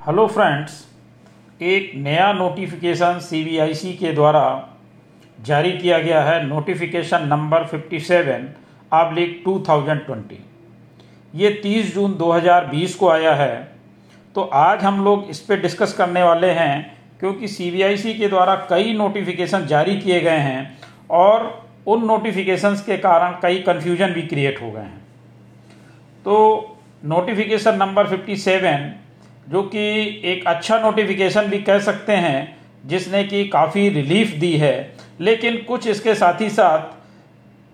Hello friends एक नया notification CBIC के द्वारा जारी किया गया है नोटिफिकेशन नंबर 57 आब्लिक 2020 ये 30 जून 2020 को आया है। तो आज हम लोग इस पर डिस्कस करने वाले हैं, क्योंकि सीबीआईसी के द्वारा कई नोटिफिकेशन जारी किए गए हैं और उन नोटिफिकेशंस के कारण कई कन्फ्यूज़न भी क्रिएट हो गए हैं। तो नोटिफिकेशन नंबर 57 जो कि एक अच्छा नोटिफिकेशन भी कह सकते हैं, जिसने कि काफ़ी रिलीफ दी है। लेकिन कुछ इसके साथ ही साथ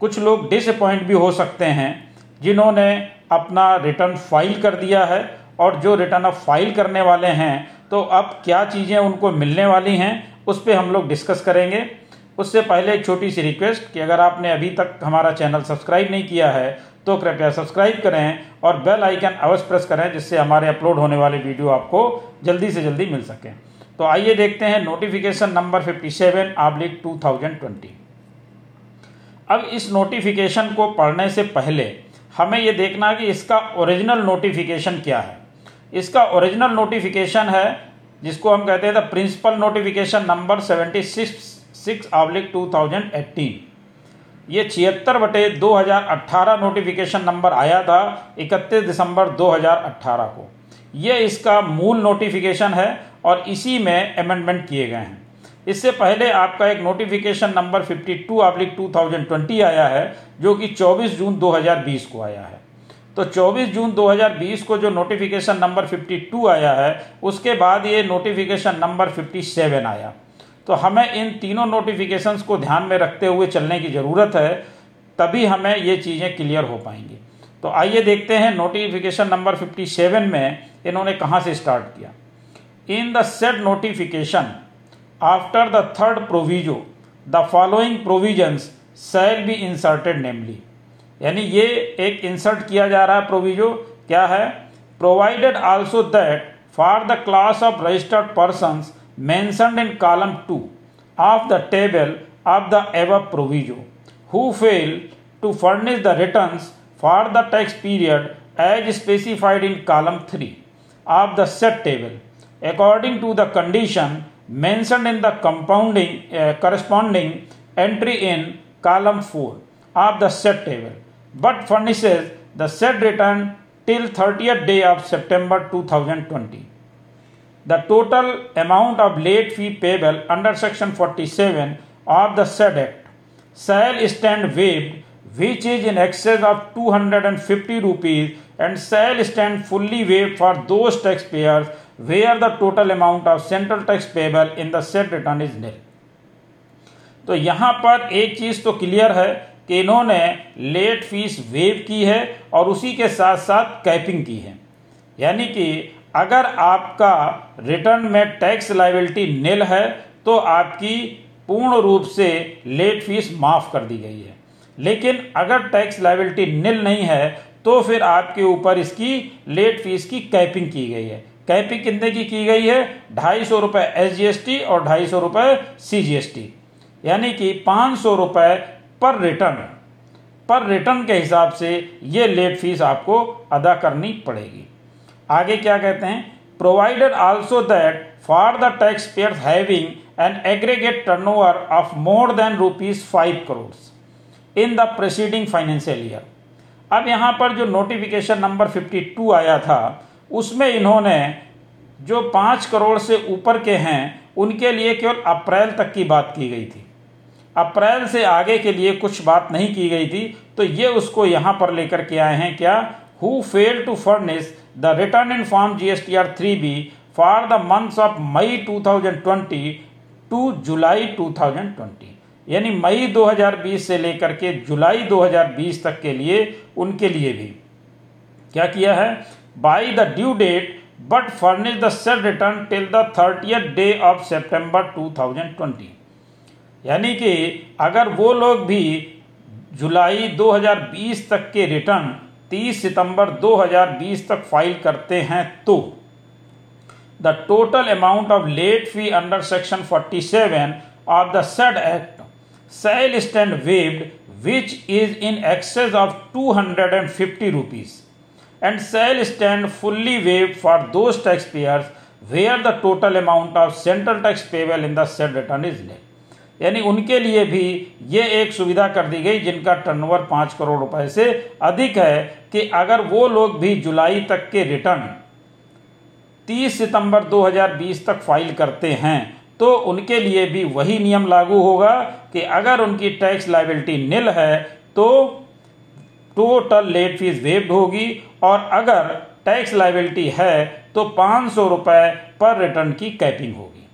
कुछ लोग डिसअपॉइंट भी हो सकते हैं, जिन्होंने अपना रिटर्न फ़ाइल कर दिया है। और जो रिटर्न अब फ़ाइल करने वाले हैं तो अब क्या चीज़ें उनको मिलने वाली हैं, उस पर हम लोग डिस्कस करेंगे। उससे पहले एक छोटी सी रिक्वेस्ट कि अगर आपने अभी तक हमारा चैनल सब्सक्राइब नहीं किया है तो कृपया सब्सक्राइब करें और बेल आइकन अवश्य प्रेस करें, जिससे हमारे अपलोड होने वाले वीडियो आपको जल्दी से जल्दी मिल सकें। तो आइए देखते हैं नोटिफिकेशन नंबर 57 आब्लिक 2020 अब इस नोटिफिकेशन को पढ़ने से पहले हमें यह देखना कि इसका ओरिजिनल नोटिफिकेशन क्या है। इसका ओरिजिनल नोटिफिकेशन है, जिसको हम कहते हैं the principal notification number seventy six six oblique two thousand eighteen ये छिहत्तर बटे 2018 नोटिफिकेशन नंबर आया था 31 दिसंबर 2018 को। ये इसका मूल नोटिफिकेशन है और इसी में अमेंडमेंट किए गए हैं। इससे पहले आपका एक notification number 52 two oblique two आया है, जो कि 24 जून 2020 को आया है। तो 24 जून 2020 को जो नोटिफिकेशन नंबर 52 आया है, उसके बाद ये नोटिफिकेशन नंबर 57 आया। तो हमें इन तीनों नोटिफिकेशंस को ध्यान में रखते हुए चलने की ज़रूरत है, तभी हमें ये चीज़ें क्लियर हो पाएँगी। तो आइए देखते हैं नोटिफिकेशन नंबर 57 में इन्होंने कहाँ से स्टार्ट किया। In the said notification after the third proviso the following provisions shall be inserted namely यानी ये एक इंसर्ट किया जा रहा है प्रोविजो क्या है? Provided also that for the class of registered person mentioned in column 2 of the table of the above proviso who fail to furnish the returns for the tax period as specified in column 3 of the set table according to the condition mentioned in the compounding uh, corresponding entry in column 4 of the set table but furnishes the said return till 30th day of September 2020 the total amount of late fee payable under section 47 of the said act shall stand waived which is in excess of 250 rupees and shall stand fully waived for those taxpayers where the total amount of central tax payable in the said return is nil तो यहाँ पर एक चीज़ तो clear है कि इन्होंने late fees wave की है और उसी के साथ साथ कैपिंग की है यानी कि अगर आपका रिटर्न में टैक्स लाइबिलिटी निल है तो आपकी पूर्ण रूप से लेट फ़ीस माफ़ कर दी गई है। लेकिन अगर टैक्स लाइबिलिटी निल नहीं है तो फिर आपके ऊपर इसकी लेट फ़ीस की कैपिंग की गई है। कैपिंग कितने की की गई है? ढाई सौ रुपए एस और ढाई सौ रुपए सी जी एस टी यानी कि पाँच सौ रुपए पर रिटर्न पर रिटर्न के हिसाब से ये लेट फ़ीस आपको अदा करनी पड़ेगी। आगे क्या कहते हैं? Provided also that for the tax payer having an aggregate turnover of more than rupees five crore in the proceeding financial year अब यहाँ पर जो नोटिफिकेशन नंबर 52 आया था, उसमें इन्होंने जो पाँच करोड़ से ऊपर के हैं, उनके लिए केवल अप्रैल तक की बात की गई थी। अप्रैल से आगे के लिए कुछ बात नहीं की गई थी तो ये उसको यहाँ पर लेकर के आए हैं क्या? Who fail to furnish the return in form GSTR 3B for the months of May 2020 to July 2020 यानी मई 2020 से लेकर के जुलाई 2020 तक के लिए, उनके लिए भी। क्या किया है? By the due date but furnish the said return till the thirtieth day of September 2020 यानी कि अगर वो लोग भी जुलाई 2020 तक के रिटर्न 30 सितंबर 2020 तक फ़ाइल करते हैं तो the total amount of late fee under section 47 of the said act shall stand waived which is in excess of two hundred and fifty rupees and shall stand fully waived for those tax payers where the total amount of central tax payable in the said return is late यानी उनके लिए भी ये एक सुविधा कर दी गई जिनका टर्नओवर पाँच करोड़ रुपए से अधिक है कि अगर वो लोग भी जुलाई तक के रिटर्न 30 सितंबर 2020 तक फ़ाइल करते हैं तो उनके लिए भी वही नियम लागू होगा कि अगर उनकी टैक्स लाइबिलिटी निल है तो टोटल लेट फ़ीस वेव्ड होगी और अगर टैक्स लाइबिलिटी है तो पाँच सौ रुपये पर रिटर्न की कैपिंग होगी।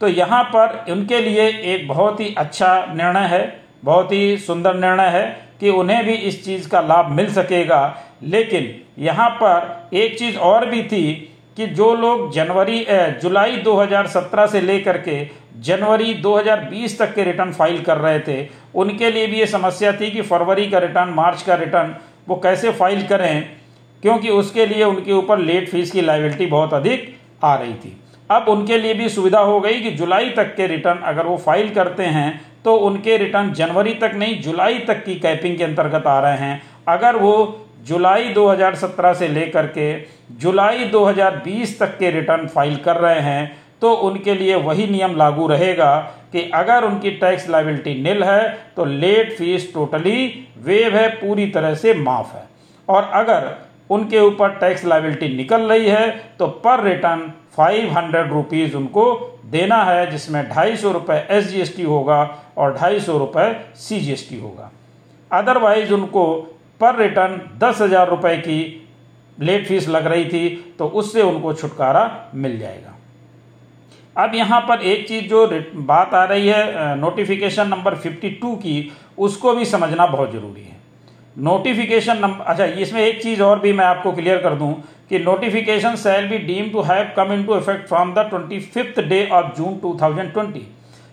तो यहाँ पर उनके लिए एक बहुत ही अच्छा निर्णय है, बहुत ही सुंदर निर्णय है कि उन्हें भी इस चीज़ का लाभ मिल सकेगा। लेकिन यहाँ पर एक चीज़ और भी थी कि जो लोग जनवरी जुलाई 2017 से लेकर के जनवरी 2020 तक के रिटर्न फ़ाइल कर रहे थे, उनके लिए भी ये समस्या थी कि फरवरी का रिटर्न, मार्च का रिटर्न वो कैसे फ़ाइल करें, क्योंकि उसके लिए उनके ऊपर लेट फ़ीस की लाइबिलिटी बहुत अधिक आ रही थी। अब उनके लिए भी सुविधा हो गई कि जुलाई तक के रिटर्न अगर वो फ़ाइल करते हैं तो उनके रिटर्न जनवरी तक नहीं, जुलाई तक की कैपिंग के अंतर्गत आ रहे हैं। अगर वो जुलाई 2017 से लेकर के जुलाई 2020 तक के रिटर्न फ़ाइल कर रहे हैं तो उनके लिए वही नियम लागू रहेगा कि अगर उनकी टैक्स लाइबिलिटी निल है तो लेट फ़ीस टोटली वेव है, पूरी तरह से माफ़ है। और अगर उनके ऊपर टैक्स लाइबिलिटी निकल रही है तो पर रिटर्न फाइव हंड्रेड रुपीज़ उनको देना है, जिसमें ढाई सौ रुपये एस जी एस टी होगा और ढाई सौ रुपये सी जी एस टी होगा। अदरवाइज़ उनको पर रिटर्न दस हज़ार रुपये की लेट फ़ीस लग रही थी तो उससे उनको छुटकारा मिल जाएगा। अब यहाँ पर एक चीज़ जो बात आ रही है नोटिफिकेशन नंबर 52 की, उसको भी समझना बहुत ज़रूरी है। नोटिफिकेशन नंबर अच्छा इसमें एक चीज़ और भी मैं आपको क्लियर कर दूँ। कि notification shall be deem to have come into effect from the twenty fifth day of June 2020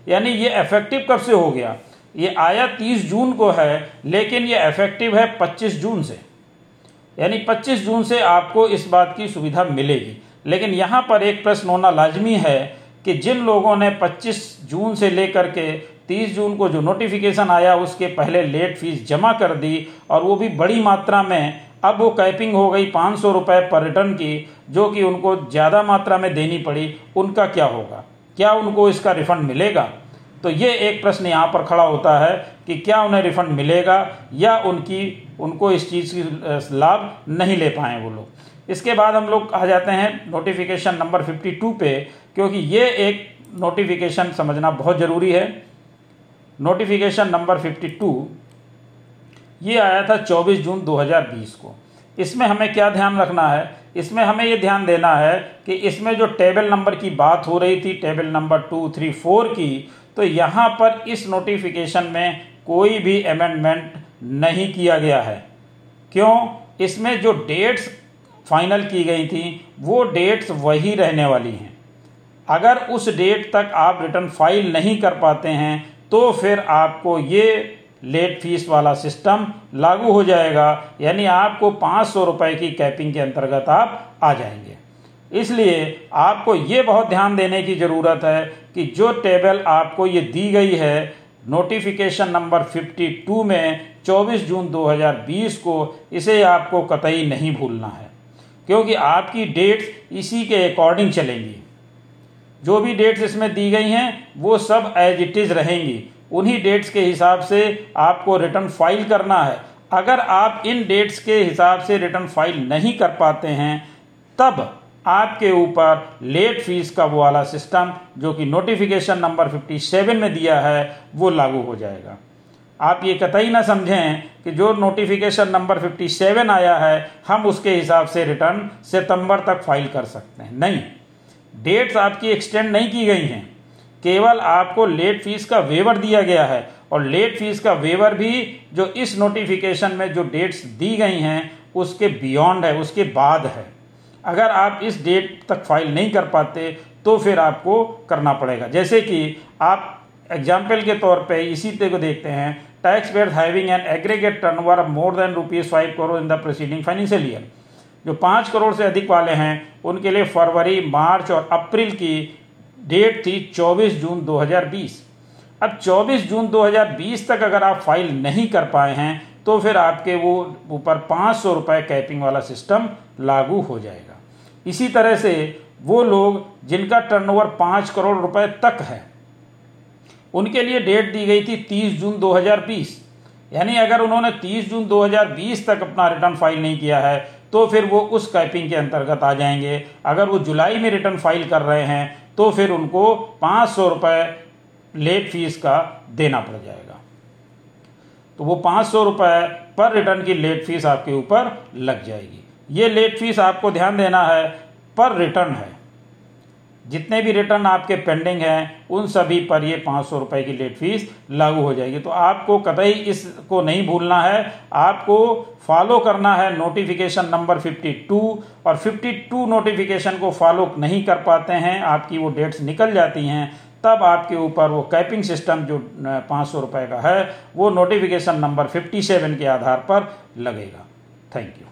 यानी ये इफ़ेक्टिव कब से हो गया? ये आया 30 जून को है, लेकिन ये इफ़ेक्टिव है 25 जून से। यानी 25 जून से आपको इस बात की सुविधा मिलेगी। लेकिन यहाँ पर एक प्रश्न होना लाजमी है कि जिन लोगों ने 25 जून से लेकर के 30 जून को जो नोटिफिकेशन आया, उसके पहले लेट फ़ीस जमा कर दी और वो भी बड़ी मात्रा में अब वो कैपिंग हो गई पाँच सौ रुपये पर रिटर्न की, जो कि उनको ज़्यादा मात्रा में देनी पड़ी, उनका क्या होगा? क्या उनको इसका रिफंड मिलेगा? तो ये एक प्रश्न यहाँ पर खड़ा होता है कि क्या उन्हें रिफंड मिलेगा या उनकी, उनको इस चीज़ की लाभ नहीं ले पाए वो लोग। इसके बाद हम लोग आ जाते हैं नोटिफिकेशन नंबर 52 पे, क्योंकि ये एक नोटिफिकेशन समझना बहुत ज़रूरी है। नोटिफिकेशन नंबर 52 ये आया था 24 जून 2020 को। इसमें हमें क्या ध्यान रखना है? इसमें हमें ये ध्यान देना है कि इसमें जो टेबल नंबर की बात हो रही थी, table number two, three, four की तो यहाँ पर इस नोटिफिकेशन में कोई भी अमेंडमेंट नहीं किया गया है। क्यों? इसमें जो डेट्स फाइनल की गई थी, वो डेट्स वही रहने वाली हैं। अगर उस डेट तक आप रिटर्न फ़ाइल नहीं कर पाते हैं तो फिर आपको ये लेट फ़ीस वाला सिस्टम लागू हो जाएगा, यानी आपको पाँच सौ रुपये की कैपिंग के अंतर्गत आप आ जाएँगे। इसलिए आपको ये बहुत ध्यान देने की ज़रूरत है कि जो टेबल आपको ये दी गई है नोटिफिकेशन नंबर 52 में 24 जून 2020 को, इसे आपको कतई नहीं भूलना है, क्योंकि आपकी डेट्स इसी के अकॉर्डिंग चलेंगी। जो भी डेट्स इसमें दी गई हैं, वो सब एज इट इज़ रहेंगी। उन्हीं डेट्स के हिसाब से आपको रिटर्न फ़ाइल करना है। अगर आप इन डेट्स के हिसाब से रिटर्न फ़ाइल नहीं कर पाते हैं, तब आपके ऊपर लेट फ़ीस का वो वाला सिस्टम जो कि नोटिफिकेशन नंबर 57 में दिया है, वो लागू हो जाएगा। आप ये कतई ना समझें कि जो नोटिफिकेशन नंबर 57 आया है, हम उसके हिसाब से रिटर्न सितंबर तक फ़ाइल कर सकते हैं। नहीं। डेट्स आपकी एक्सटेंड नहीं की गई हैं। केवल आपको लेट फ़ीस का वेवर दिया गया है और लेट फ़ीस का वेवर भी जो इस नोटिफिकेशन में जो डेट्स दी गई हैं, उसके बियॉन्ड है, उसके बाद है। अगर आप इस डेट तक फ़ाइल नहीं कर पाते तो फिर आपको करना पड़ेगा। जैसे कि आप एग्ज़ाम्पल के तौर पे इसी को देखते हैं tax payer having an aggregate turnover more than rupees five crore in the proceeding financial year जो पाँच करोड़ से अधिक वाले हैं, उनके लिए फरवरी, मार्च और अप्रैल की डेट थी 24 जून 2020 अब 24 जून 2020 तक अगर आप फ़ाइल नहीं कर पाए हैं तो फिर आपके वो ऊपर पाँच सौ रुपये कैपिंग वाला सिस्टम लागू हो जाएगा। इसी तरह से वो लोग जिनका टर्नओवर पाँच करोड़ रुपए तक है, उनके लिए डेट दी गई थी तीस जून 2020 यानी अगर उन्होंने 30 जून 2020 तक अपना रिटर्न फ़ाइल नहीं किया है तो फिर वो उस कैपिंग के अंतर्गत आ जाएँगे। अगर वो जुलाई में रिटर्न फ़ाइल कर रहे हैं तो फिर उनको पाँच सौ रुपये लेट फ़ीस का देना पड़ जाएगा। तो वो पाँच सौ रुपये पर रिटर्न की लेट फ़ीस आपके ऊपर लग जाएगी। ये लेट फ़ीस आपको ध्यान देना है, पर रिटर्न है। जितने भी रिटर्न आपके पेंडिंग हैं, उन सभी पर ये पाँच सौ रुपये की लेट फ़ीस लागू हो जाएगी। तो आपको कतई इसको नहीं भूलना है। आपको फॉलो करना है नोटिफिकेशन नंबर 52 और 52 नोटिफिकेशन को फॉलो नहीं कर पाते हैं, आपकी वो डेट्स निकल जाती हैं, तब आपके ऊपर वो कैपिंग सिस्टम जो पाँच सौ रुपये का है, वो नोटिफिकेशन नंबर 57 के आधार पर लगेगा। Thank you